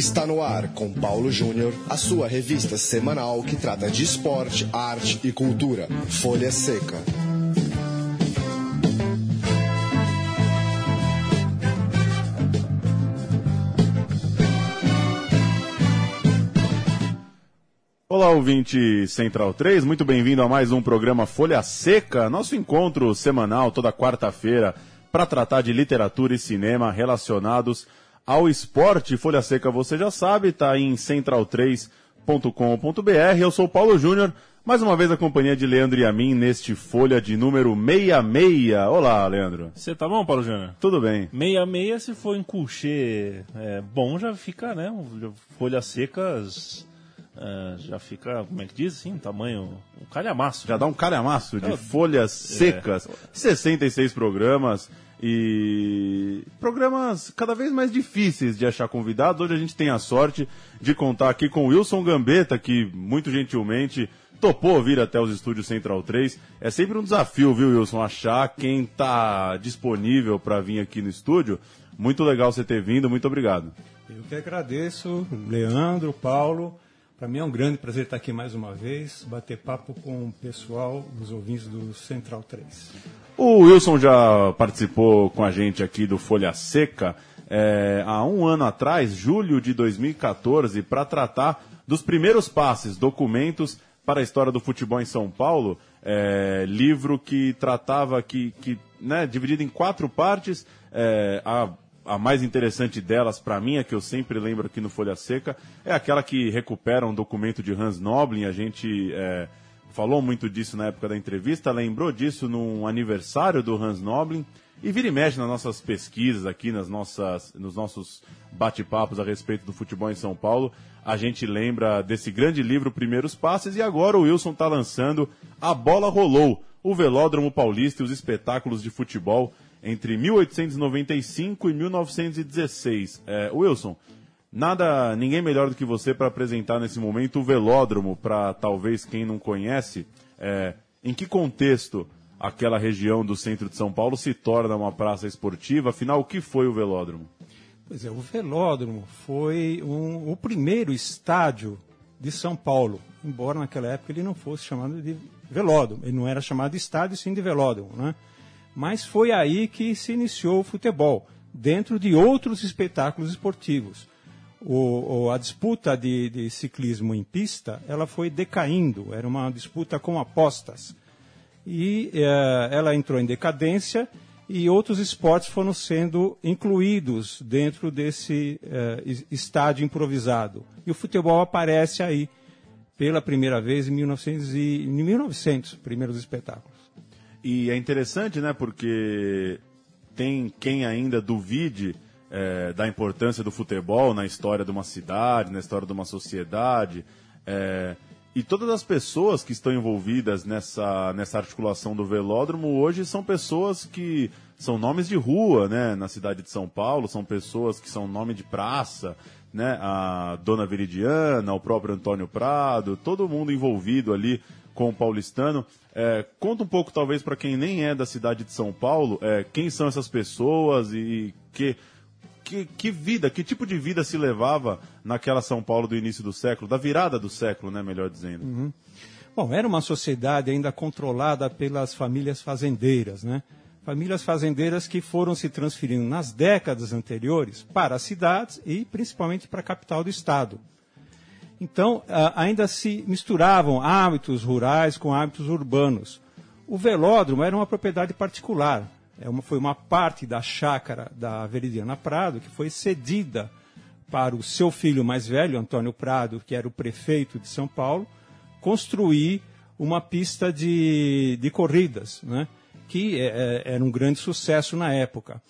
Está no ar com Paulo Júnior, a sua revista semanal que trata de esporte, arte e cultura. Folha Seca. Olá, ouvinte Central 3, muito bem-vindo a mais um programa Folha Seca, nosso encontro semanal toda quarta-feira para tratar de literatura e cinema relacionados ao esporte. Folha Seca, você já sabe, está em central3.com.br. Eu sou Paulo Júnior, mais uma vez a companhia de Leandro e a mim neste Folha de número 66. Olá, Leandro. Você tá bom, Paulo Júnior? Tudo bem. 66, se for em coucher é, bom, já fica, né? Folhas secas Uh, já fica, como é que diz assim, tamanho, um calhamaço. Já dá um calhamaço de é. folhas secas, é. 66 programas e programas cada vez mais difíceis de achar convidados. Hoje a gente tem a sorte de contar aqui com o Wilson Gambetta, que muito gentilmente topou vir até os estúdios Central 3. É sempre um desafio, viu, Wilson, achar quem está disponível para vir aqui no estúdio. Muito legal você ter vindo, muito obrigado. Eu que agradeço, Leandro, Paulo. Para mim é um grande prazer estar aqui mais uma vez, bater papo com o pessoal, os ouvintes do Central 3. O Wilson já participou com a gente aqui do Folha Seca é, há um ano atrás, julho de 2014, para tratar dos primeiros passes, documentos para a história do futebol em São Paulo. É, livro que tratava, que, que né, dividido em quatro partes, é, a a mais interessante delas, para mim, é que eu sempre lembro aqui no Folha Seca, é aquela que recupera um documento de Hans Noblin. A gente é, falou muito disso na época da entrevista, lembrou disso num aniversário do Hans Noblin. E vira e mexe nas nossas pesquisas aqui, nas nossas, nos nossos bate-papos a respeito do futebol em São Paulo. A gente lembra desse grande livro Primeiros Passes e agora o Wilson está lançando A Bola Rolou, o Velódromo Paulista e os espetáculos de futebol entre 1895 e 1916. É, Wilson, nada, ninguém melhor do que você para apresentar nesse momento o velódromo para talvez quem não conhece. É, em que contexto aquela região do centro de São Paulo se torna uma praça esportiva? Afinal, o que foi o velódromo? Pois é, o velódromo foi um, o primeiro estádio de São Paulo, embora naquela época ele não fosse chamado de velódromo, ele não era chamado de estádio, sim de velódromo, né? Mas foi aí que se iniciou o futebol, dentro de outros espetáculos esportivos. O, o, a disputa de, de, ciclismo em pista ela foi decaindo, era uma disputa com apostas. E eh, ela entrou em decadência e outros esportes foram sendo incluídos dentro desse eh, estádio improvisado. E o futebol aparece aí pela primeira vez em, 1900, e, em 1900 primeiros espetáculos. E é interessante, né, porque tem quem ainda duvide é, da importância do futebol na história de uma cidade, na história de uma sociedade. É, e todas as pessoas que estão envolvidas nessa, nessa articulação do velódromo hoje são pessoas que são nomes de rua, né, na cidade de São Paulo, são pessoas que são nome de praça, né, a Dona Veridiana, o próprio Antônio Prado, todo mundo envolvido ali com o paulistano. É, conta um pouco, talvez, para quem nem é da cidade de São Paulo, é, quem são essas pessoas e que, que, que, vida, que tipo de vida se levava naquela São Paulo do início do século, da virada do século, né, melhor dizendo. Uhum. Bom, era uma sociedade ainda controlada pelas famílias fazendeiras, né? Famílias fazendeiras que foram se transferindo nas décadas anteriores para as cidades e principalmente para a capital do estado. Então, ainda se misturavam hábitos rurais com hábitos urbanos. O velódromo era uma propriedade particular. É uma, foi uma parte da chácara da Veridiana Prado que foi cedida para o seu filho mais velho, Antônio Prado, que era o prefeito de São Paulo, construir uma pista de, de corridas, né? que é, é era um grande sucesso na época.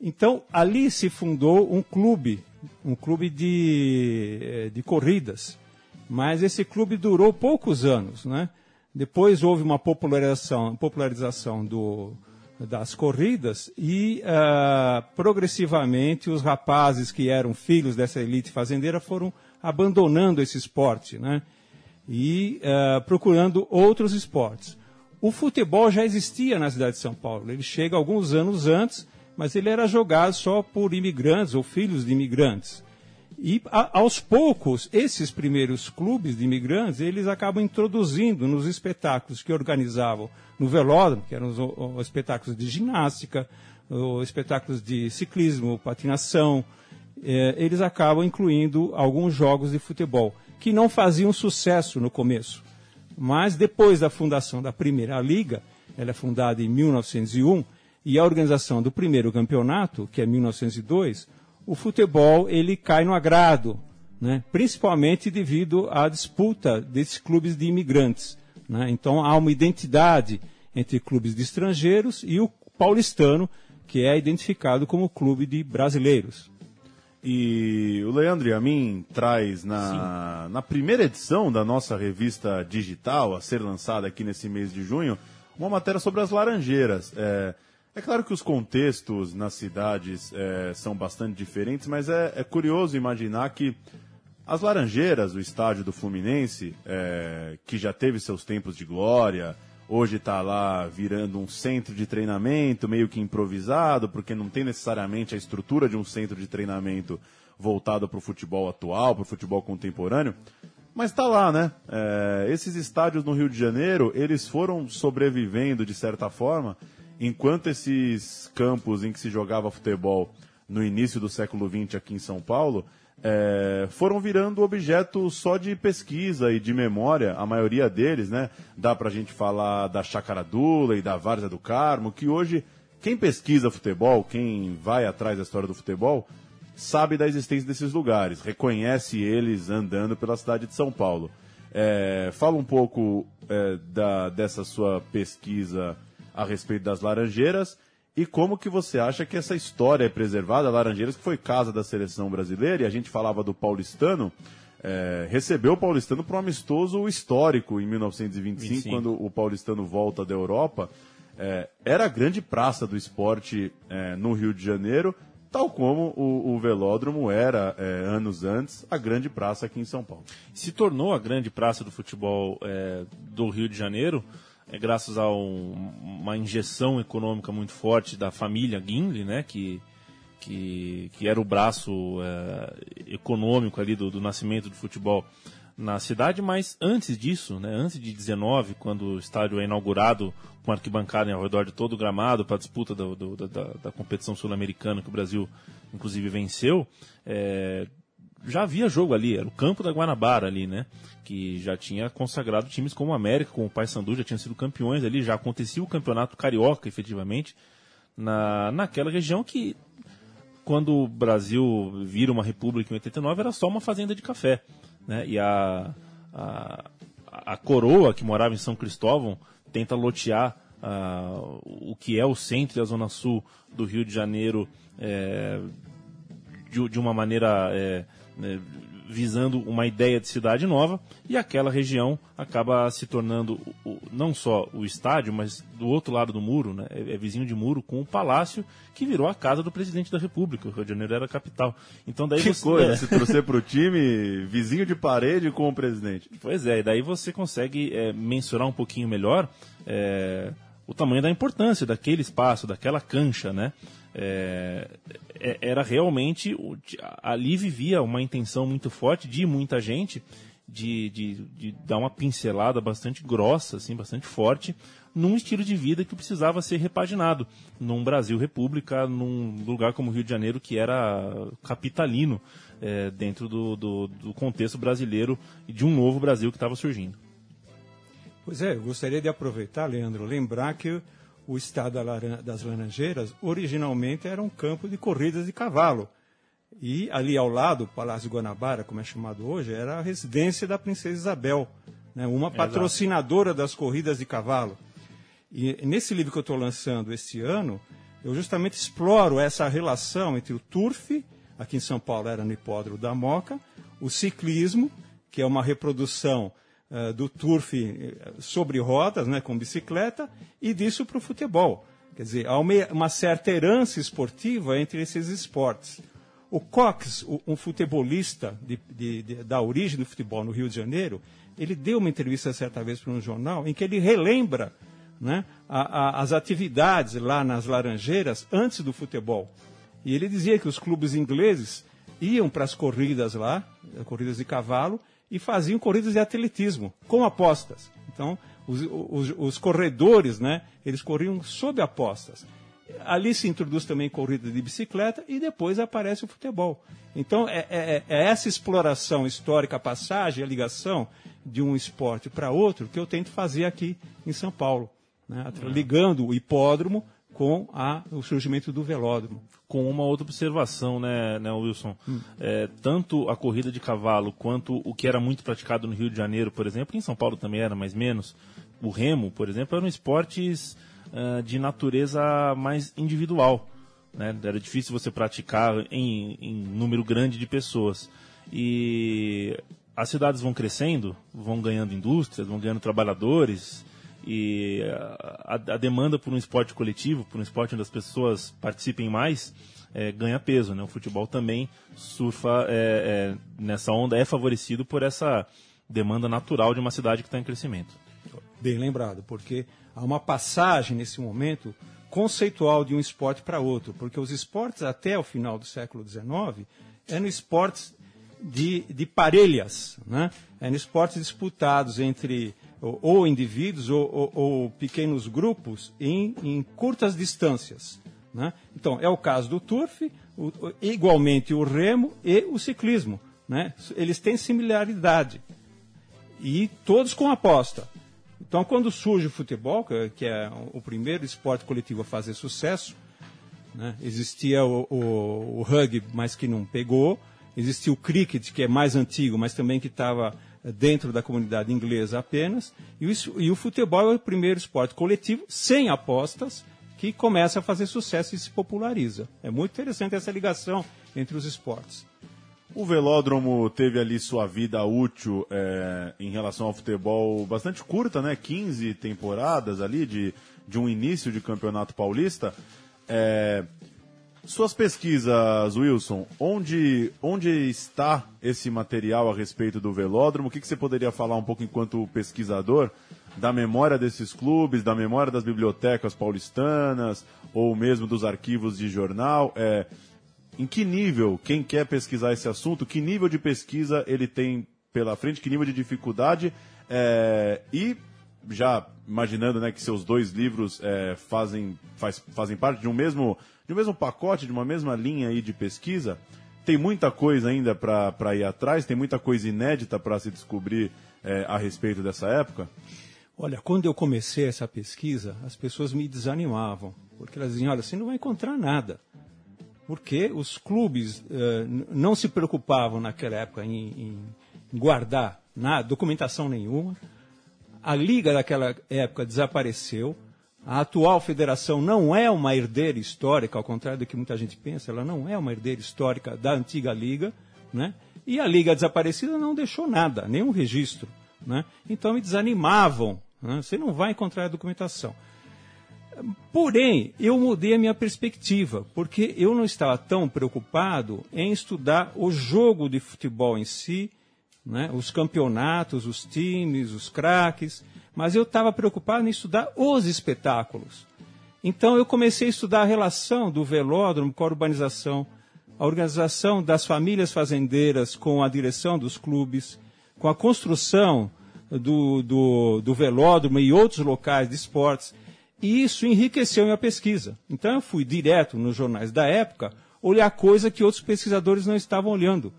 Então, ali se fundou um clube um clube de, eh, de corridas. Mas esse clube durou poucos anos, né? Depois houve uma popularização, popularização do, das corridas e uh, progressivamente os rapazes que eram filhos dessa elite fazendeira foram abandonando esse esporte, né? E uh, procurando outros esportes. O futebol já existia na cidade de São Paulo. Ele chega alguns anos antes mas ele era jogado só por imigrantes ou filhos de imigrantes. E a, aos poucos, esses primeiros clubes de imigrantes, eles acabam introduzindo nos espetáculos que organizavam no velódromo, que eram os, os espetáculos de ginástica, os espetáculos de ciclismo, patinação, eh, eles acabam incluindo alguns jogos de futebol, que não faziam sucesso no começo. Mas depois da fundação da Primeira Liga, ela é fundada em 1901, e a organização do primeiro campeonato, que é 1902, o futebol ele cai no agrado, né? principalmente devido à disputa desses clubes de imigrantes. Né? Então há uma identidade entre clubes de estrangeiros e o paulistano, que é identificado como clube de brasileiros. E o Leandro e a mim traz na, na primeira edição da nossa revista digital, a ser lançada aqui nesse mês de junho, uma matéria sobre as Laranjeiras. É, é claro que os contextos nas cidades é, são bastante diferentes, mas é, é, curioso imaginar que as Laranjeiras, o estádio do Fluminense, é, que já teve seus tempos de glória, hoje está lá virando um centro de treinamento meio que improvisado, porque não tem necessariamente a estrutura de um centro de treinamento voltado para o futebol atual, para o futebol contemporâneo. Mas está lá, né? É, esses estádios no Rio de Janeiro, eles foram sobrevivendo de certa forma enquanto esses campos em que se jogava futebol no início do século XX aqui em São Paulo é, foram virando objeto só de pesquisa e de memória, a maioria deles, né? Dá pra gente falar da Chacaradula e da Várzea do Carmo, que hoje quem pesquisa futebol, quem vai atrás da história do futebol, sabe da existência desses lugares, reconhece eles andando pela cidade de São Paulo. É, fala um pouco é, da, dessa sua pesquisa a respeito das Laranjeiras e como que você acha que essa história é preservada. Laranjeiras, que foi casa da seleção brasileira, e a gente falava do paulistano, é, recebeu o paulistano para um amistoso histórico em 1925, 25. quando o paulistano volta da Europa. É, era a grande praça do esporte é, no Rio de Janeiro, tal como o, o velódromo era é, anos antes a grande praça aqui em São Paulo. Se tornou a grande praça do futebol é, do Rio de Janeiro é graças a um, uma injeção econômica muito forte da família Gimli, né, que, que, que era o braço é, econômico ali do, do, nascimento do futebol na cidade, mas antes disso, né, antes de 19, quando o estádio é inaugurado com arquibancada ao redor de todo o gramado para a disputa do, do, da, da, competição sul-americana que o Brasil inclusive venceu, é, já havia jogo ali, era o campo da Guanabara ali, né? Que já tinha consagrado times como o América, como o Paysandu, já tinham sido campeões ali, já acontecia o campeonato carioca, efetivamente, na, naquela região que, quando o Brasil vira uma república em 89, era só uma fazenda de café, né? E a, a, a coroa que morava em São Cristóvão tenta lotear uh, o que é o centro e a zona sul do Rio de Janeiro é, de, de, uma maneira é, né, visando uma ideia de cidade nova, e aquela região acaba se tornando o, não só o estádio, mas do outro lado do muro, né, é, é, vizinho de muro com o palácio que virou a casa do presidente da República. O Rio de Janeiro era a capital. Então daí que você, coisa, é, se torcer para o time vizinho de parede com o presidente. Pois é, e daí você consegue é, mensurar um pouquinho melhor é, o tamanho da importância daquele espaço, daquela cancha, né? É, é, era realmente ali vivia uma intenção muito forte de muita gente de, de, de, dar uma pincelada bastante grossa, assim, bastante forte, num estilo de vida que precisava ser repaginado num Brasil República, num lugar como o Rio de Janeiro que era capitalino é, dentro do, do, do contexto brasileiro e de um novo Brasil que estava surgindo. Pois é, eu gostaria de aproveitar, Leandro, lembrar que o estado das Laranjeiras originalmente era um campo de corridas de cavalo. E ali ao lado, o Palácio Guanabara, como é chamado hoje, era a residência da Princesa Isabel, né, uma patrocinadora das corridas de cavalo. E nesse livro que eu estou lançando este ano, eu justamente exploro essa relação entre o turf, aqui em São Paulo era no Hipódromo da Moca, o ciclismo, que é uma reprodução uh, do turf eh, sobre rodas, né, com bicicleta, e disso para o futebol. Quer dizer, há uma, certa herança esportiva entre esses esportes. O Cox, um futebolista de, de, de, da origem do futebol no Rio de Janeiro, ele deu uma entrevista certa vez para um jornal em que ele relembra né, a, a, as atividades lá nas Laranjeiras antes do futebol. E ele dizia que os clubes ingleses iam para as corridas lá, eh, corridas de cavalo, e faziam corridas de atletismo, com apostas. Então, os, os, os corredores, né, eles corriam sob apostas. Ali se introduz também corrida de bicicleta e depois aparece o futebol. Então, é, é, é essa exploração histórica, a passagem, a ligação de um esporte para outro que eu tento fazer aqui em São Paulo, né, ligando o hipódromo com a, o surgimento do velódromo. Com uma outra observação, né, né Wilson? Hum. É, tanto a corrida de cavalo quanto o que era muito praticado no Rio de Janeiro, por exemplo, em São Paulo também era mais menos, o remo, por exemplo, eram esportes uh, de natureza mais individual. Né? Era difícil você praticar em, em número grande de pessoas. E as cidades vão crescendo, vão ganhando indústrias, vão ganhando trabalhadores, e a, a, demanda por um esporte coletivo, por um esporte onde as pessoas participem mais, é, ganha peso. Né? O futebol também surfa é, é, nessa onda, é favorecido por essa demanda natural de uma cidade que está em crescimento. Bem lembrado, porque há uma passagem nesse momento conceitual de um esporte para outro, porque os esportes até o final do século XIX eram esportes de, de parelhas, né? eram esportes disputados entre ou, ou indivíduos ou, ou, ou, pequenos grupos em, em curtas distâncias. Né? Então, é o caso do turf, o, igualmente o remo e o ciclismo. Né? Eles têm similaridade. E todos com aposta. Então, quando surge o futebol, que é o primeiro esporte coletivo a fazer sucesso, né? existia o, o, o rugby, mas que não pegou, existia o cricket, que é mais antigo, mas também que estava dentro da comunidade inglesa apenas, e o, e o futebol é o primeiro esporte coletivo, sem apostas, que começa a fazer sucesso e se populariza. É muito interessante essa ligação entre os esportes. O velódromo teve ali sua vida útil é, em relação ao futebol bastante curta, né? 15 temporadas ali de, de um início de campeonato paulista. É, suas pesquisas, Wilson, onde, onde está esse material a respeito do velódromo? O que, que você poderia falar um pouco enquanto pesquisador da memória desses clubes, da memória das bibliotecas paulistanas, ou mesmo dos arquivos de jornal? É, em que nível, quem quer pesquisar esse assunto, que nível de pesquisa ele tem pela frente, que nível de dificuldade é, e já imaginando né, que seus dois livros é, fazem, faz, fazem parte de um mesmo de um mesmo pacote, de uma mesma linha aí de pesquisa, tem muita coisa ainda para ir atrás, tem muita coisa inédita para se descobrir é, a respeito dessa época? Olha, quando eu comecei essa pesquisa, as pessoas me desanimavam, porque elas diziam, olha, você não vai encontrar nada. Porque os clubes uh, não se preocupavam naquela época em, em guardar nada, documentação nenhuma. A liga daquela época desapareceu. A atual federação não é uma herdeira histórica, ao contrário do que muita gente pensa, ela não é uma herdeira histórica da antiga liga, né? E a liga desaparecida não deixou nada, nenhum registro, né? Então me desanimavam, né? você não vai encontrar a documentação. Porém, eu mudei a minha perspectiva, porque eu não estava tão preocupado em estudar o jogo de futebol em si, né? os campeonatos, os times, os craques, mas eu estava preocupado em estudar os espetáculos. Então eu comecei a estudar a relação do velódromo com a urbanização, a organização das famílias fazendeiras com a direção dos clubes, com a construção do, do, do velódromo e outros locais de esportes. E isso enriqueceu minha pesquisa. Então eu fui direto nos jornais da época olhar coisa que outros pesquisadores não estavam olhando.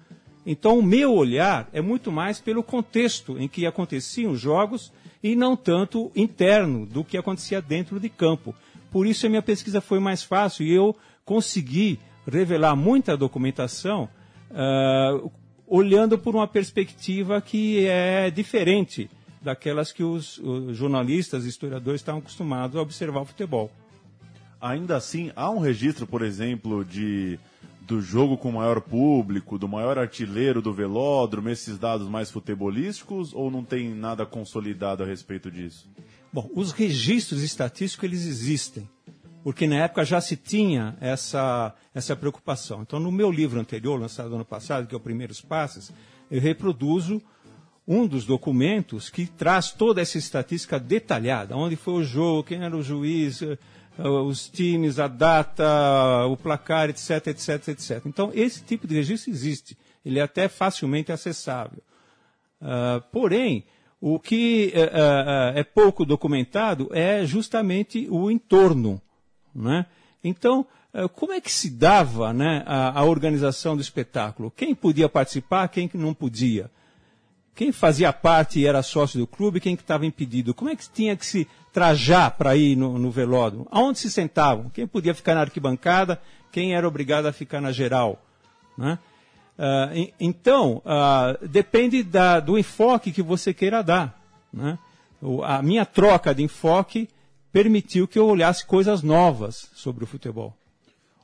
Então o meu olhar é muito mais pelo contexto em que aconteciam os jogos e não tanto interno do que acontecia dentro de campo. Por isso a minha pesquisa foi mais fácil e eu consegui revelar muita documentação uh, olhando por uma perspectiva que é diferente daquelas que os, os jornalistas e historiadores estavam acostumados a observar o futebol. Ainda assim, há um registro, por exemplo, de do jogo com maior público, do maior artilheiro do velódromo, esses dados mais futebolísticos, ou não tem nada consolidado a respeito disso? Bom, os registros estatísticos eles existem, porque na época já se tinha essa, essa preocupação. Então, no meu livro anterior, lançado ano passado, que é o Primeiros Passos, eu reproduzo um dos documentos que traz toda essa estatística detalhada, onde foi o jogo, quem era o juiz, os times, a data, o placar, etc, etc, etc. Então, esse tipo de registro existe. Ele é até facilmente acessável. Uh, porém, o que uh, uh, é pouco documentado é justamente o entorno. Né? Então, como é que se dava né, a, a, organização do espetáculo? Quem podia participar, quem não podia? Quem fazia parte e era sócio do clube, quem estava impedido? Como é que tinha que se trajar para ir no, no velódromo? Aonde se sentavam? Quem podia ficar na arquibancada? Quem era obrigado a ficar na geral? Né? Uh, então, uh, depende da, do enfoque que você queira dar. Né? O, a minha troca de enfoque permitiu que eu olhasse coisas novas sobre o futebol.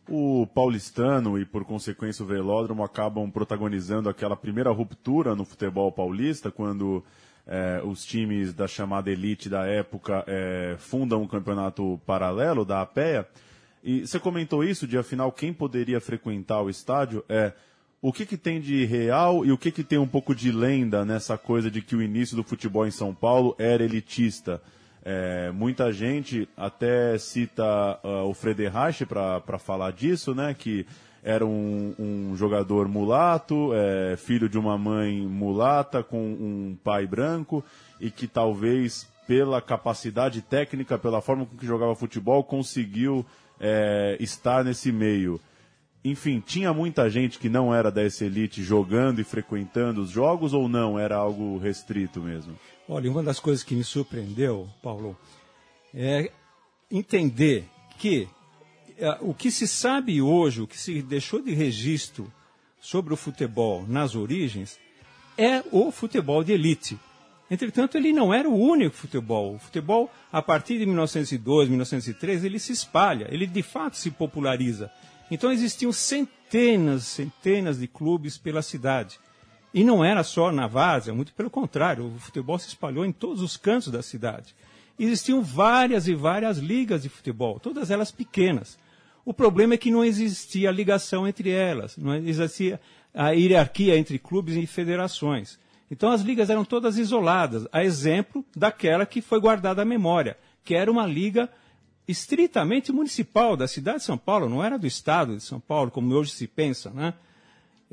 O paulistano e, por consequência, o velódromo acabam protagonizando aquela primeira ruptura no futebol paulista, quando eh, os times da chamada elite da época eh, fundam um campeonato paralelo da APEA. E você comentou isso, de afinal, quem poderia frequentar o estádio? É o que, que tem de real e o que, que tem um pouco de lenda nessa coisa de que o início do futebol em São Paulo era elitista? É, muita gente até cita uh, o Frederich para falar disso, né? Que era um, um jogador mulato, é, filho de uma mãe mulata com um pai branco e que talvez pela capacidade técnica, pela forma com que jogava futebol, conseguiu é, estar nesse meio enfim, tinha muita gente que não era dessa elite jogando e frequentando os jogos ou não? Era algo restrito mesmo? Olha, uma das coisas que me surpreendeu, Paulo, é entender que o que se sabe hoje, o que se deixou de registro sobre o futebol nas origens, é o futebol de elite. Entretanto, ele não era o único futebol. O futebol, a partir de 1902, 1903, ele se espalha, ele de fato se populariza. Então existiam centenas, centenas de clubes pela cidade. E não era só na Várzea, muito pelo contrário, o futebol se espalhou em todos os cantos da cidade. Existiam várias e várias ligas de futebol, todas elas pequenas. O problema é que não existia ligação entre elas, não existia a hierarquia entre clubes e federações. Então as ligas eram todas isoladas, a exemplo daquela que foi guardada à memória, que era uma liga estritamente municipal da cidade de São Paulo, não era do estado de São Paulo, como hoje se pensa, né?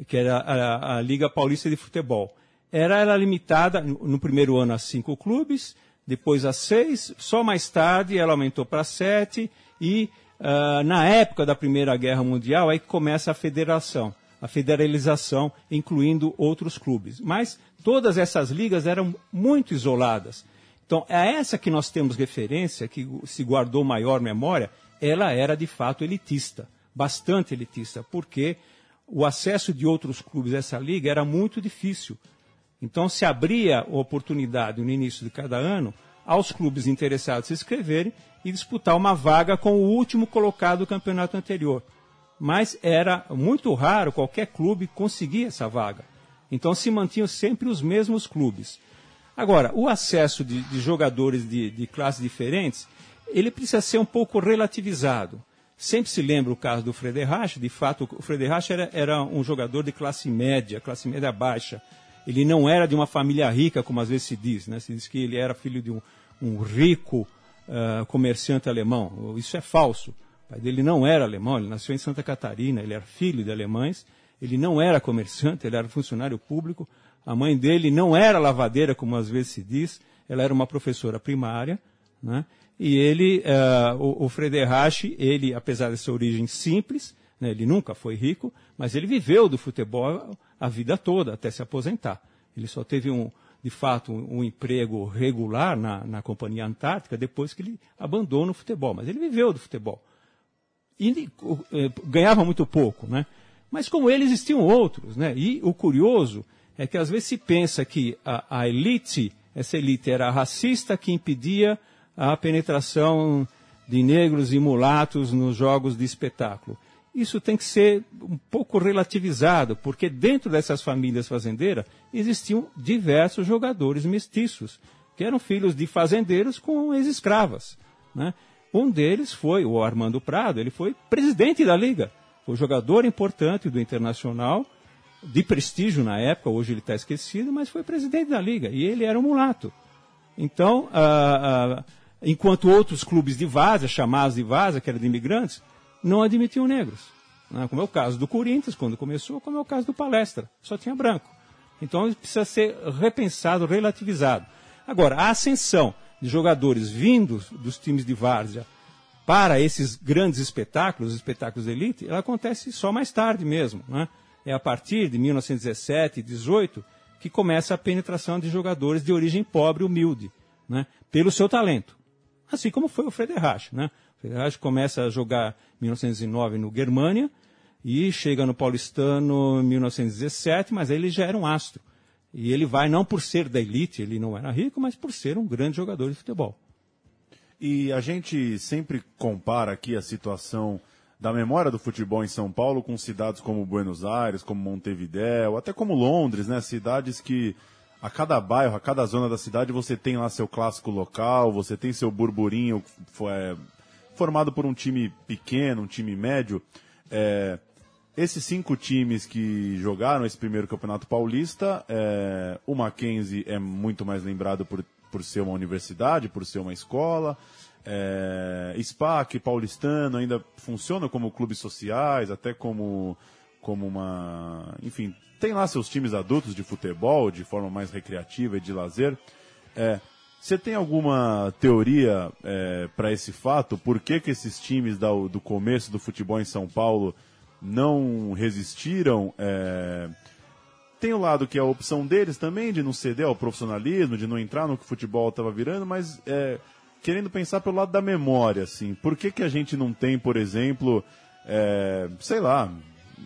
que era a, a Liga Paulista de Futebol. Era ela limitada no primeiro ano a cinco clubes, depois a seis, só mais tarde ela aumentou para sete e uh, na época da Primeira Guerra Mundial aí começa a federação, a federalização, incluindo outros clubes. Mas todas essas ligas eram muito isoladas. Então, é essa que nós temos referência, que se guardou maior memória, ela era de fato elitista, bastante elitista, porque o acesso de outros clubes a essa liga era muito difícil. Então, se abria oportunidade no início de cada ano aos clubes interessados se inscreverem e disputar uma vaga com o último colocado do campeonato anterior. Mas era muito raro qualquer clube conseguir essa vaga. Então se mantinham sempre os mesmos clubes. Agora, o acesso de, de jogadores de, de classes diferentes, ele precisa ser um pouco relativizado. Sempre se lembra o caso do Frederich, de fato, o Frederich era, era um jogador de classe média, classe média baixa. Ele não era de uma família rica, como às vezes se diz, né? Se diz que ele era filho de um, um rico uh, comerciante alemão. Isso é falso. O pai dele não era alemão, ele nasceu em Santa Catarina, ele era filho de alemães, ele não era comerciante, ele era funcionário público, a mãe dele não era lavadeira, como às vezes se diz, ela era uma professora primária, né? E ele, uh, o, o Frederich, ele, apesar dessa origem simples, né, ele nunca foi rico, mas ele viveu do futebol a vida toda, até se aposentar. Ele só teve, um, de fato, um, emprego regular na, na Companhia Antártica depois que ele abandona o futebol. Mas ele viveu do futebol. E uh, ganhava muito pouco, né? Mas como ele, existiam outros, né? E o curioso é que às vezes se pensa que a, a elite, essa elite era racista que impedia a penetração de negros e mulatos nos jogos de espetáculo. Isso tem que ser um pouco relativizado, porque dentro dessas famílias fazendeiras existiam diversos jogadores mestiços, que eram filhos de fazendeiros com ex-escravas. Né? Um deles foi o Armando Prado, ele foi presidente da liga, foi jogador importante do Internacional, de prestígio na época, hoje ele está esquecido, mas foi presidente da liga e ele era um mulato. Então, enquanto outros clubes de várzea, chamados de várzea, que eram de imigrantes, não admitiam negros. Né? Como é o caso do Corinthians, quando começou, como é o caso do Palestra, só tinha branco. Então precisa ser repensado, relativizado. Agora, a ascensão de jogadores vindos dos times de várzea para esses grandes espetáculos, espetáculos de elite, ela acontece só mais tarde mesmo. Né? É a partir de 1917, 18, que começa a penetração de jogadores de origem pobre e humilde, né? pelo seu talento. Assim como foi o Frederich. Né? Frederich começa a jogar em 1909 no Germânia e chega no Paulistano em 1917, mas aí ele já era um astro. E ele vai não por ser da elite, ele não era rico, mas por ser um grande jogador de futebol. E a gente sempre compara aqui a situação da memória do futebol em São Paulo com cidades como Buenos Aires, como Montevideo, até como Londres, né? Cidades que a cada bairro, a cada zona da cidade você tem lá seu clássico local, você tem seu burburinho é, formado por um time pequeno, um time médio. É, esses cinco times que jogaram esse primeiro campeonato paulista, é, o Mackenzie é muito mais lembrado por por ser uma universidade, por ser uma escola. É, SPAC, Paulistano, ainda funcionam como clubes sociais, até como, como uma. Enfim, tem lá seus times adultos de futebol, de forma mais recreativa e de lazer. É, você tem alguma teoria é, para esse fato? Por que, que esses times da, do começo do futebol em São Paulo não resistiram? É, tem o lado que é a opção deles também, de não ceder ao profissionalismo, de não entrar no que o futebol estava virando, mas é, querendo pensar pelo lado da memória, assim. Por que, que a gente não tem, por exemplo, é, sei lá,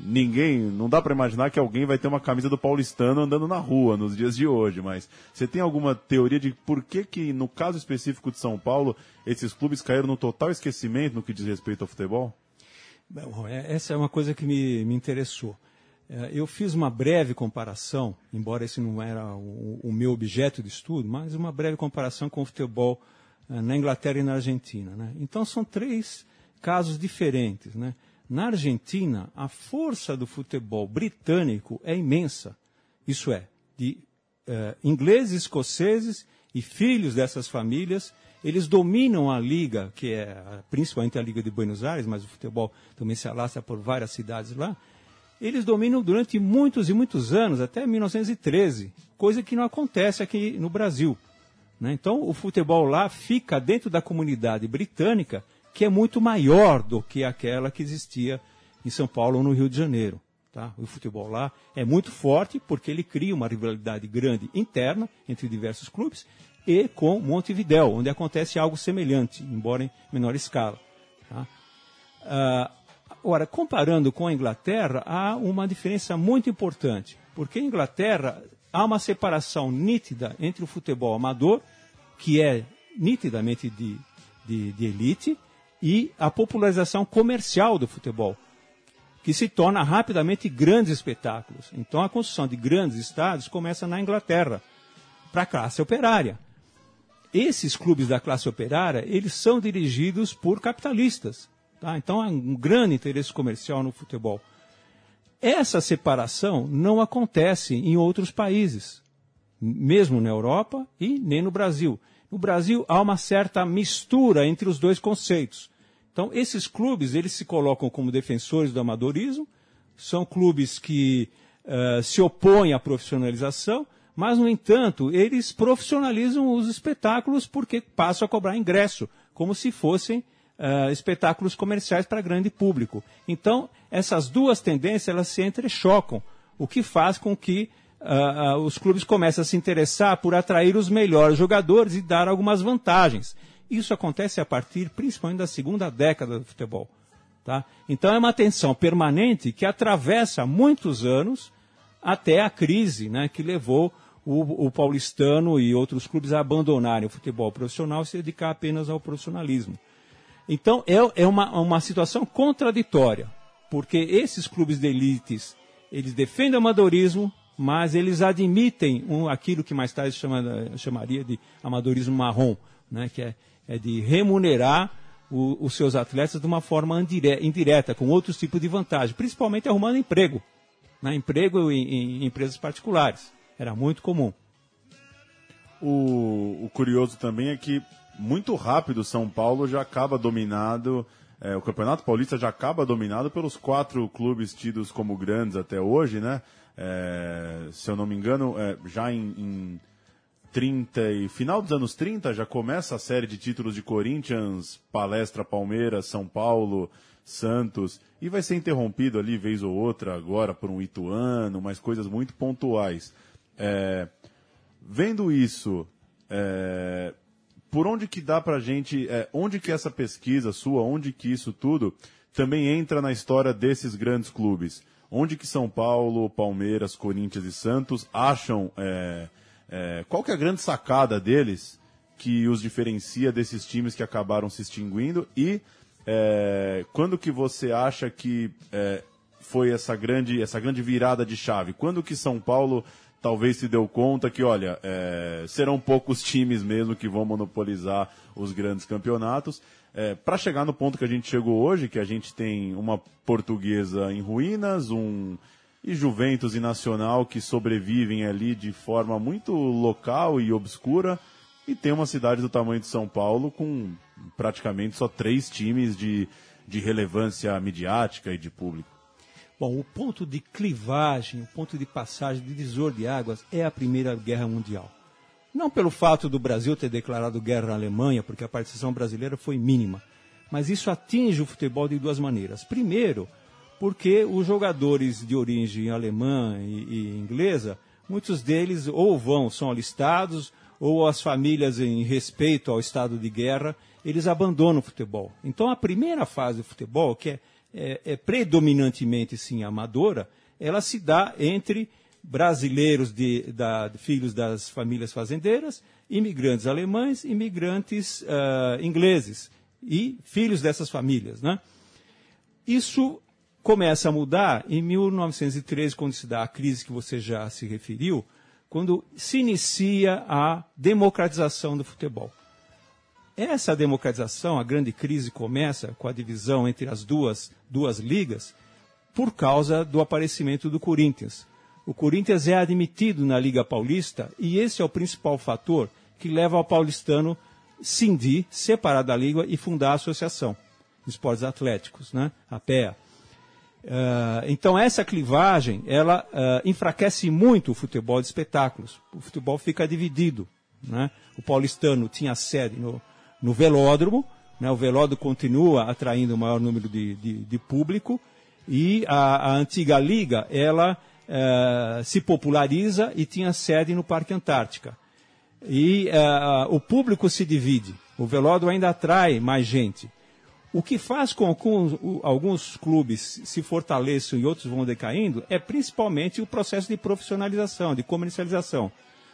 ninguém, não dá para imaginar que alguém vai ter uma camisa do paulistano andando na rua nos dias de hoje, mas você tem alguma teoria de por que que, no caso específico de São Paulo, esses clubes caíram no total esquecimento no que diz respeito ao futebol? Bom, é, essa é uma coisa que me, me interessou. É, eu fiz uma breve comparação, embora esse não era o, o, meu objeto de estudo, mas uma breve comparação com o futebol é, na Inglaterra e na Argentina. Né? Então são três casos diferentes. Né? Na Argentina, a força do futebol britânico é imensa. Isso é, de uh, ingleses, escoceses e filhos dessas famílias, eles dominam a liga, que é principalmente a Liga de Buenos Aires, mas o futebol também se alastra por várias cidades lá eles dominam durante muitos e muitos anos, até 1913, coisa que não acontece aqui no Brasil. Né? Então, o futebol lá fica dentro da comunidade britânica, que é muito maior do que aquela que existia em São Paulo ou no Rio de Janeiro. Tá? O futebol lá é muito forte porque ele cria uma rivalidade grande interna entre diversos clubes e com Montevideo, onde acontece algo semelhante, embora em menor escala. Tá? Uh, Ora, comparando com a Inglaterra, há uma diferença muito importante, porque em Inglaterra há uma separação nítida entre o futebol amador, que é nitidamente de, de, de elite, e a popularização comercial do futebol, que se torna rapidamente grandes espetáculos. Então a construção de grandes estádios começa na Inglaterra, para a classe operária. Esses clubes da classe operária, eles são dirigidos por capitalistas. Tá? Então há um grande interesse comercial no futebol. Essa separação não acontece em outros países, mesmo na Europa e nem no Brasil. No Brasil há uma certa mistura entre os dois conceitos. Então esses clubes eles se colocam como defensores do amadorismo, são clubes que uh, se opõem à profissionalização, mas no entanto eles profissionalizam os espetáculos porque passam a cobrar ingresso, como se fossem uh, espetáculos comerciais para grande público. Então, essas duas tendências elas se entrechocam, o que faz com que uh, os clubes comecem a se interessar por atrair os melhores jogadores e dar algumas vantagens. Isso acontece a partir principalmente da segunda década do futebol. Tá? Então é uma tensão permanente que atravessa muitos anos até a crise né, que levou o, o, paulistano e outros clubes a abandonarem o futebol profissional e se dedicar apenas ao profissionalismo. Então é, é uma, uma situação contraditória, porque esses clubes de elites, eles defendem o amadorismo, mas eles admitem um, aquilo que mais tarde chama, chamaria de amadorismo marrom, né, que é, é de remunerar o, os seus atletas de uma forma indireta, com outros tipos de vantagem, principalmente arrumando emprego, né, emprego em, em empresas particulares. Era muito comum. O, o curioso também é que muito rápido São Paulo já acaba dominado, é, o Campeonato Paulista já acaba dominado pelos quatro clubes tidos como grandes até hoje, né? É, se eu não me engano, é, já em, em 30 e final dos anos 30 já começa a série de títulos de Corinthians, Palestra, Palmeiras, São Paulo, Santos e vai ser interrompido ali vez ou outra agora por um Ituano, mas coisas muito pontuais. É, vendo isso, é, por onde que dá pra gente, é, onde que essa pesquisa sua, onde que isso tudo também entra na história desses grandes clubes? Onde que São Paulo, Palmeiras, Corinthians e Santos acham, é, é, qual que é a grande sacada deles que os diferencia desses times que acabaram se extinguindo e é, quando que você acha que é, foi essa grande, essa grande virada de chave? Quando que São Paulo talvez se deu conta que, olha, é, serão poucos times mesmo que vão monopolizar os grandes campeonatos. É, para chegar no ponto que a gente chegou hoje, que a gente tem uma portuguesa em ruínas, um e Juventus e Nacional que sobrevivem ali de forma muito local e obscura, e tem uma cidade do tamanho de São Paulo com praticamente só três times de, de relevância midiática e de público. Bom, o ponto de clivagem, o ponto de passagem, de divisor de águas é a Primeira Guerra Mundial. Não pelo fato do Brasil ter declarado guerra à Alemanha, porque a participação brasileira foi mínima, mas isso atinge o futebol de duas maneiras. Primeiro, porque os jogadores de origem alemã e, e inglesa, muitos deles ou vão, são alistados, ou as famílias, em respeito ao estado de guerra, eles abandonam o futebol. Então, a primeira fase do futebol, que é é, é predominantemente sim amadora, ela se dá entre brasileiros de, da, filhos das famílias fazendeiras, imigrantes alemães, imigrantes uh, ingleses e filhos dessas famílias. Né? Isso começa a mudar em 1913, quando se dá a crise que você já se referiu, quando se inicia a democratização do futebol. Essa democratização, a grande crise começa com a divisão entre as duas, duas ligas por causa do aparecimento do Corinthians. O Corinthians é admitido na Liga Paulista e esse é o principal fator que leva ao paulistano cindir, separar da Liga e fundar a Associação de Esportes Atléticos, né? a PEA. Uh, então essa clivagem, ela uh, enfraquece muito o futebol de espetáculos. O futebol fica dividido. Né? O paulistano tinha sede no, no velódromo. Né? O velódromo continua atraindo o maior número de, de, de público e a, a, antiga liga ela eh, se populariza e tinha sede no Parque Antártica. E o público se divide. O velódromo ainda atrai mais gente. O que faz com que alguns clubes se fortaleçam e outros vão decaindo é principalmente o processo de profissionalização, de comercialização.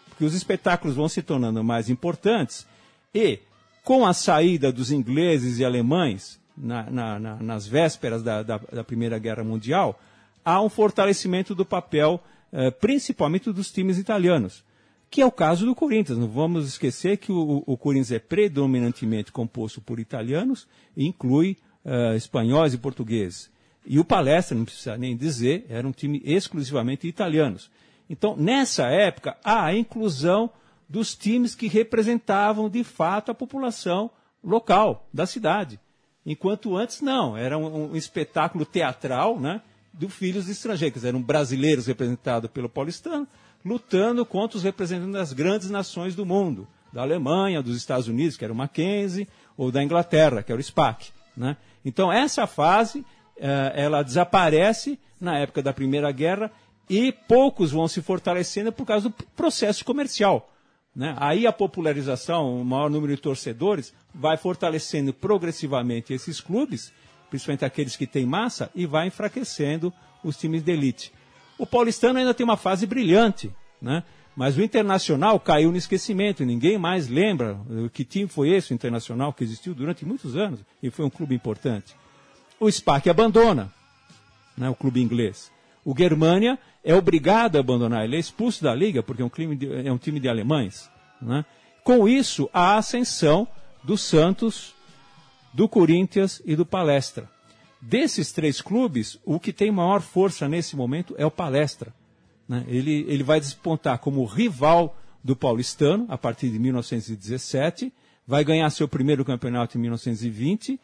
Porque os espetáculos vão se tornando mais importantes e com a saída dos ingleses e alemães na, na, na, nas vésperas da, da, da, Primeira Guerra Mundial, há um fortalecimento do papel, eh, principalmente dos times italianos, que é o caso do Corinthians. Não vamos esquecer que o, o Corinthians é predominantemente composto por italianos e inclui eh, espanhóis e portugueses. E o Palestra, não precisa nem dizer, era um time exclusivamente italianos. Então, nessa época, há a inclusão dos times que representavam de fato a população local da cidade. Enquanto antes não, era um, um espetáculo teatral, né, de filhos de estrangeiros, eram brasileiros representados pelo paulistano, lutando contra os representantes das grandes nações do mundo, da Alemanha, dos Estados Unidos, que era o Mackenzie, ou da Inglaterra, que era o SPAC. Né? Então essa fase, eh, ela desaparece na época da Primeira Guerra e poucos vão se fortalecendo por causa do processo comercial. Né? Aí a popularização, o maior número de torcedores, vai fortalecendo progressivamente esses clubes, principalmente aqueles que têm massa, e vai enfraquecendo os times de elite. O paulistano ainda tem uma fase brilhante, né? mas o Internacional caiu no esquecimento, ninguém mais lembra que time foi esse, o Internacional, que existiu durante muitos anos e foi um clube importante. O SPAC abandona, né, o clube inglês. O Germania é obrigado a abandonar, ele é expulso da liga porque é um, de, é um time de alemães. Né? Com isso, a ascensão do Santos, do Corinthians e do Palestra. Desses três clubes, o que tem maior força nesse momento é o Palestra. Né? Ele, ele vai despontar como rival do paulistano a partir de 1917, vai ganhar seu primeiro campeonato em 1920.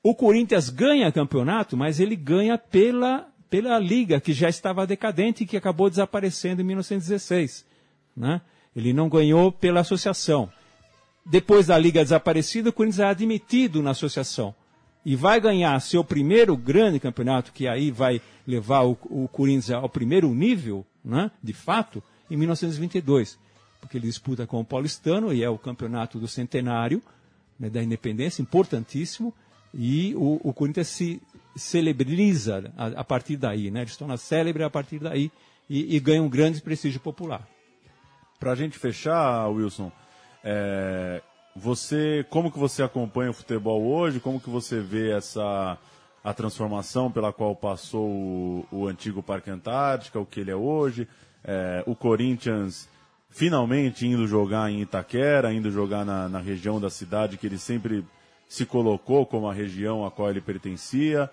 O Corinthians ganha campeonato, mas ele ganha pela, pela liga, que já estava decadente e que acabou desaparecendo em 1916. Né? Ele não ganhou pela associação. Depois da liga desaparecida, o Corinthians é admitido na associação e vai ganhar seu primeiro grande campeonato, que aí vai levar o, o Corinthians ao primeiro nível, né, de fato, em 1922. Porque ele disputa com o Paulistano e é o campeonato do centenário né, da independência, importantíssimo, e o, o Corinthians se celebriza a, a, partir daí, né, ele se torna célebre a partir daí e, e ganha um grande prestígio popular. Para a gente fechar, Wilson, é, você, como que você acompanha o futebol hoje? Como que você vê essa a transformação pela qual passou o, o antigo Parque Antártica, o que ele é hoje? É, o Corinthians finalmente indo jogar em Itaquera, indo jogar na, na região da cidade que ele sempre se colocou como a região a qual ele pertencia.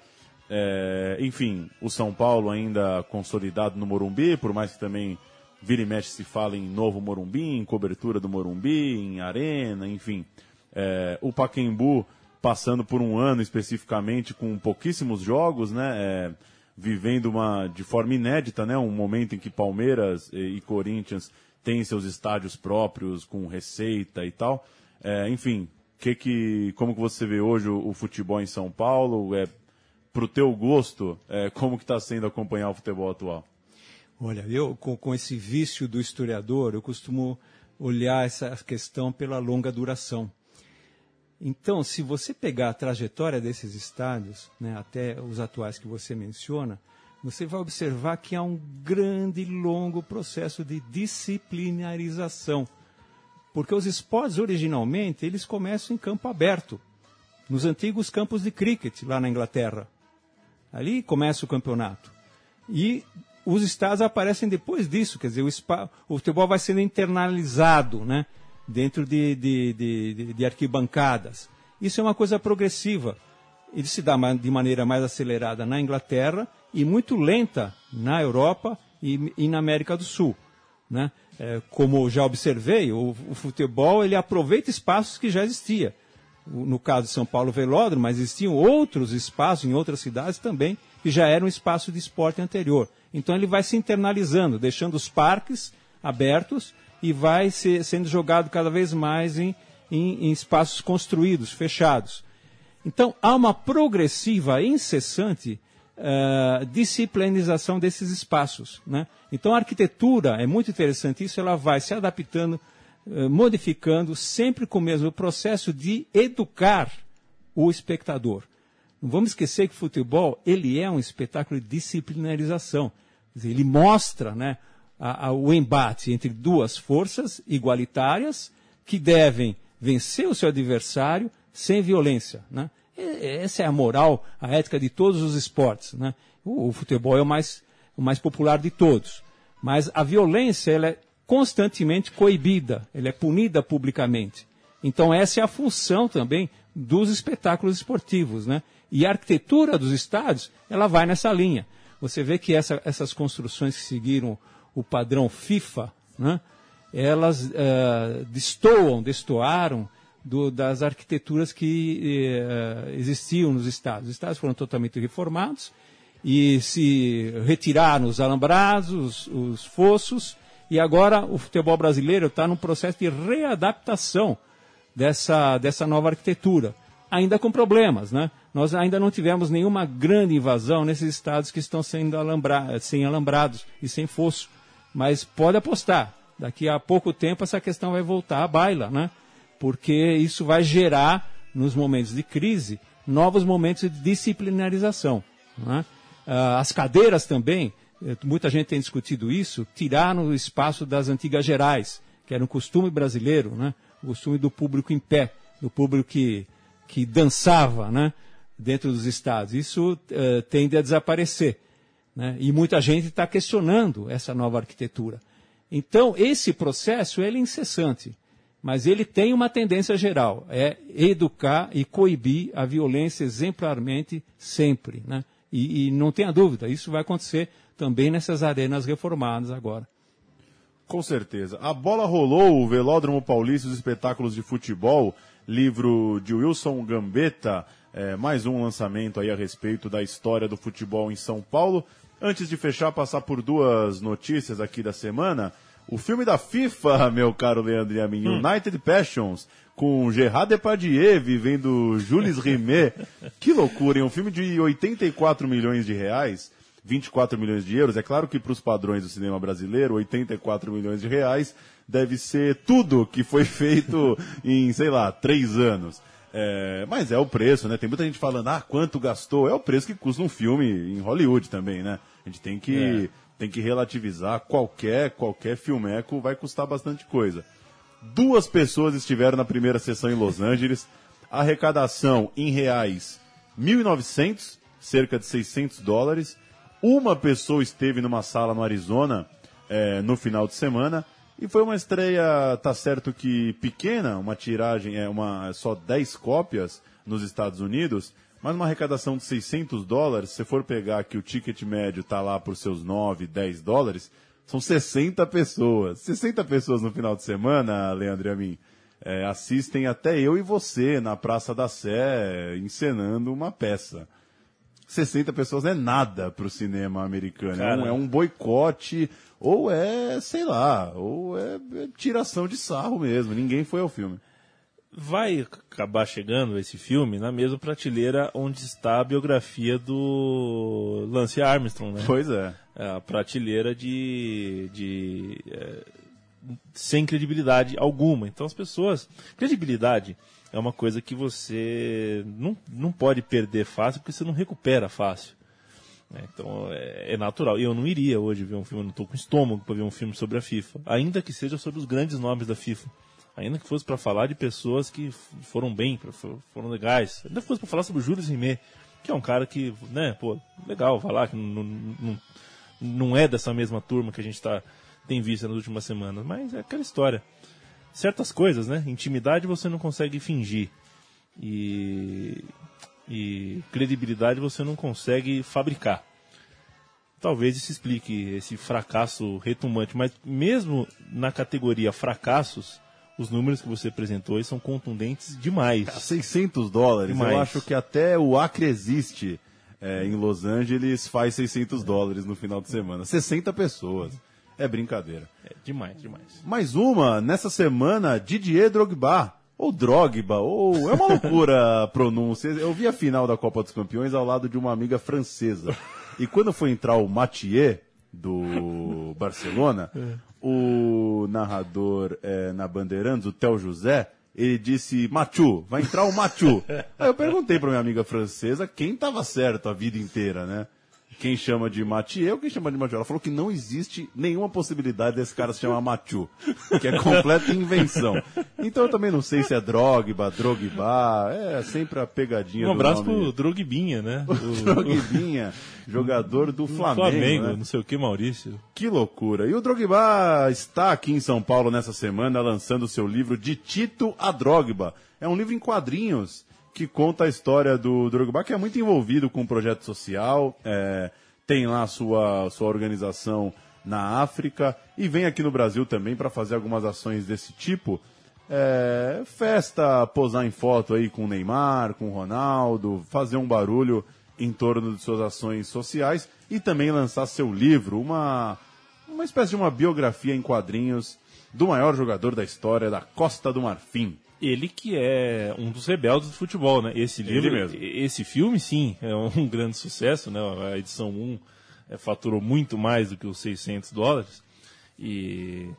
É, enfim, o São Paulo ainda consolidado no Morumbi, por mais que também vira e mexe se fala em novo Morumbi, em cobertura do Morumbi, em arena, enfim. É, o Paquembu passando por um ano especificamente com pouquíssimos jogos, né? É, vivendo uma de forma inédita, né? Um momento em que Palmeiras e, Corinthians têm seus estádios próprios com receita e tal. É, enfim, que que, como que você vê hoje o, o futebol em São Paulo? É, pro teu gosto, é, como que está sendo acompanhar o futebol atual? Olha, eu com, com esse vício do historiador, eu costumo olhar essa questão pela longa duração. Então, se você pegar a trajetória desses estádios, né, até os atuais que você menciona, você vai observar que há um grande e longo processo de disciplinarização. Porque os esportes, originalmente, eles começam em campo aberto, nos antigos campos de cricket, lá na Inglaterra. Ali começa o campeonato. E os estados aparecem depois disso, quer dizer, o, spa, o futebol vai sendo internalizado, né? Dentro de, de, de, de, arquibancadas. Isso é uma coisa progressiva. Ele se dá de maneira mais acelerada na Inglaterra e muito lenta na Europa e, e na América do Sul. Né? É, como já observei, o, o, futebol ele aproveita espaços que já existiam. No caso de São Paulo Velódromo, mas existiam outros espaços em outras cidades também que já eram espaço de esporte anterior. Então ele vai se internalizando, deixando os parques abertos e vai ser, sendo jogado cada vez mais em, em, em espaços construídos, fechados. Então há uma progressiva, incessante uh, disciplinização desses espaços. Né? Então a arquitetura é muito interessante isso, ela vai se adaptando, uh, modificando, sempre com o mesmo processo de educar o espectador. Não vamos esquecer que o futebol ele é um espetáculo de disciplinarização. Dizer, ele mostra né, a, a, o embate entre duas forças igualitárias que devem vencer o seu adversário sem violência. Né? Essa é a moral, a ética de todos os esportes. Né? O, o, futebol é o mais, o mais popular de todos. Mas a violência ela é constantemente coibida, ela é punida publicamente. Então essa é a função também dos espetáculos esportivos. Né? E a arquitetura dos estádios, ela vai nessa linha. Você vê que essa, essas construções que seguiram o padrão FIFA, né, elas uh, destoam, destoaram do, das arquiteturas que uh, existiam nos estádios. Os estádios foram totalmente reformados e se retiraram os alambrados, os, os fossos, e agora o futebol brasileiro está num processo de readaptação dessa, dessa nova arquitetura ainda com problemas, né? Nós ainda não tivemos nenhuma grande invasão nesses estados que estão sendo alambra sem alambrados e sem fosso. Mas pode apostar, daqui a pouco tempo essa questão vai voltar à baila, né? Porque isso vai gerar, nos momentos de crise, novos momentos de disciplinarização. Né? Ah, as cadeiras também, eh, muita gente tem discutido isso, tiraram o espaço das antigas gerais, que era um costume brasileiro, né? o costume do público em pé, do público que que dançava né, dentro dos estados. Isso uh, tende a desaparecer. Né? E muita gente está questionando essa nova arquitetura. Então, esse processo ele é incessante, mas ele tem uma tendência geral, é educar e coibir a violência exemplarmente sempre. Né? E, e não tenha dúvida, isso vai acontecer também nessas arenas reformadas agora. Com certeza. A bola rolou, o Velódromo Paulista, os espetáculos de futebol, livro de Wilson Gambetta, é, mais um lançamento aí a respeito da história do futebol em São Paulo. Antes de fechar, passar por duas notícias aqui da semana. O filme da FIFA, meu caro Leandro e a mim, Hum. United Passions, com Gerard Depardieu vivendo Jules Rimet. que loucura, hein? Um filme de 84 milhões de reais, 24 milhões de euros. É claro que para os padrões do cinema brasileiro, 84 milhões de reais deve ser tudo que foi feito em, sei lá, três anos. É, mas é o preço, né? Tem muita gente falando, ah, quanto gastou? É o preço que custa um filme em Hollywood também, né? A gente tem que, tem que relativizar. Qualquer, qualquer filmeco vai custar bastante coisa. Duas pessoas estiveram na primeira sessão em Los Angeles. Arrecadação em reais 1.900, cerca de 600 dólares. Uma pessoa esteve numa sala no Arizona eh, no final de semana. E foi uma estreia, tá certo que pequena, uma tiragem, é uma só 10 cópias nos Estados Unidos, mas uma arrecadação de 600 dólares, se for pegar que o ticket médio tá lá por seus 9, 10 dólares, são 60 pessoas. 60 pessoas no final de semana, Leandro e a mim, é, assistem até eu e você na Praça da Sé encenando uma peça. 60 pessoas não é nada pro cinema americano. É um, Cara. é um boicote, ou é, sei lá, ou é, é tiração de sarro mesmo. Ninguém foi ao filme. Vai acabar chegando esse filme na mesma prateleira onde está a biografia do Lance Armstrong, né? Pois é. É, a prateleira de, de é, sem credibilidade alguma. Então as pessoas, credibilidade é uma coisa que você não, não pode perder fácil porque você não recupera fácil. né? Então é, é natural. Eu não iria hoje ver um filme, eu não estou com estômago para ver um filme sobre a FIFA, ainda que seja sobre os grandes nomes da FIFA. Ainda que fosse para falar de pessoas que foram bem, pra- for- foram legais. Ainda que fosse para falar sobre o Júlio Rimet, que é um cara que, né, pô, legal, lá, que não, não, não é dessa mesma turma que a gente tá, tem visto nas últimas semanas, mas é aquela história. Certas coisas, né? Intimidade você não consegue fingir. E, e credibilidade você não consegue fabricar. Talvez isso explique esse fracasso retumbante, mas mesmo na categoria fracassos, os números que você apresentou aí são contundentes demais. 600 dólares. Demais. Eu acho que até o Acre existe é, em Los Angeles faz 600 dólares no final de semana. 60 pessoas. É brincadeira. É demais, demais. Mais uma, nessa semana, Didier Drogba. Ou Drogba, ou... É uma loucura a pronúncia. Eu vi a final da Copa dos Campeões ao lado de uma amiga francesa. E quando foi entrar o Mathieu, do Barcelona, o narrador é, na Bandeirantes, o Theo José, ele disse, Machu, vai entrar o Machu. Aí eu perguntei pra minha amiga francesa quem tava certo a vida inteira, né? Quem chama de Mathieu, quem chama de Machu. Ela falou que não existe nenhuma possibilidade desse cara se chamar Machu, que é completa invenção. Então eu também não sei se é Drogba, Drogba, é sempre a pegadinha Um do abraço nome. pro Drogbinha, né? O, Drogbinha, jogador do Flamengo. Flamengo, né? não sei o que, Maurício. Que loucura. E o Drogba está aqui em São Paulo nessa semana lançando o seu livro De Tito a Drogba. É um livro em quadrinhos que conta a história do Drogba, que é muito envolvido com o projeto social, é, tem lá sua, sua organização na África e vem aqui no Brasil também para fazer algumas ações desse tipo. É, festa, posar em foto aí com o Neymar, com o Ronaldo, fazer um barulho em torno de suas ações sociais e também lançar seu livro, uma, uma espécie de uma biografia em quadrinhos do maior jogador da história da Costa do Marfim. Ele que é um dos rebeldes do futebol, né? Esse livro, esse filme, sim, é um grande sucesso, né? A edição 1 é, faturou muito mais do que os 600 dólares e,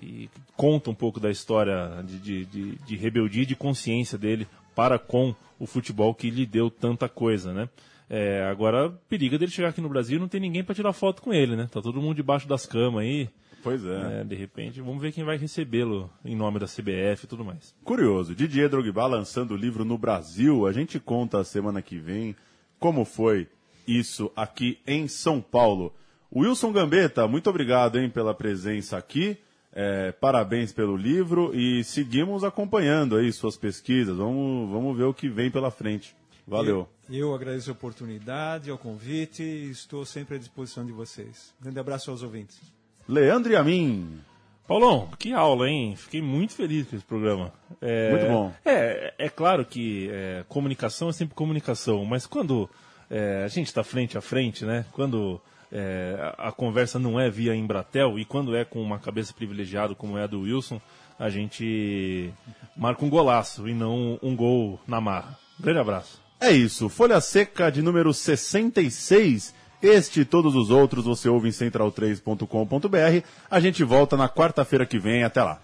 e conta um pouco da história de, de, de, de rebeldia e de consciência dele para com o futebol que lhe deu tanta coisa, né? É, agora, periga dele chegar aqui no Brasil e não tem ninguém para tirar foto com ele, né? Tá todo mundo debaixo das camas aí. Pois é. É, de repente, vamos ver quem vai recebê-lo em nome da CBF e tudo mais. Curioso, Didier Drogba lançando o livro no Brasil. A gente conta a semana que vem como foi isso aqui em São Paulo. Wilson Gambetta, muito obrigado hein, pela presença aqui. É, parabéns pelo livro e seguimos acompanhando aí suas pesquisas. Vamos, vamos ver o que vem pela frente. Valeu. Eu, eu agradeço a oportunidade, o convite e estou sempre à disposição de vocês. Grande abraço aos ouvintes. Leandro e a mim. Paulão, que aula, hein? Fiquei muito feliz com esse programa. É, Muito bom. É, é claro que é, comunicação é sempre comunicação, mas quando é, a gente está frente a frente, né? Quando é, a, a conversa não é via Embratel e quando é com uma cabeça privilegiada como é a do Wilson, a gente marca um golaço e não um gol na marra. Grande abraço. É isso, Folha Seca de número 66. Este e todos os outros você ouve em central3.com.br. A gente volta na quarta-feira que vem. Até lá.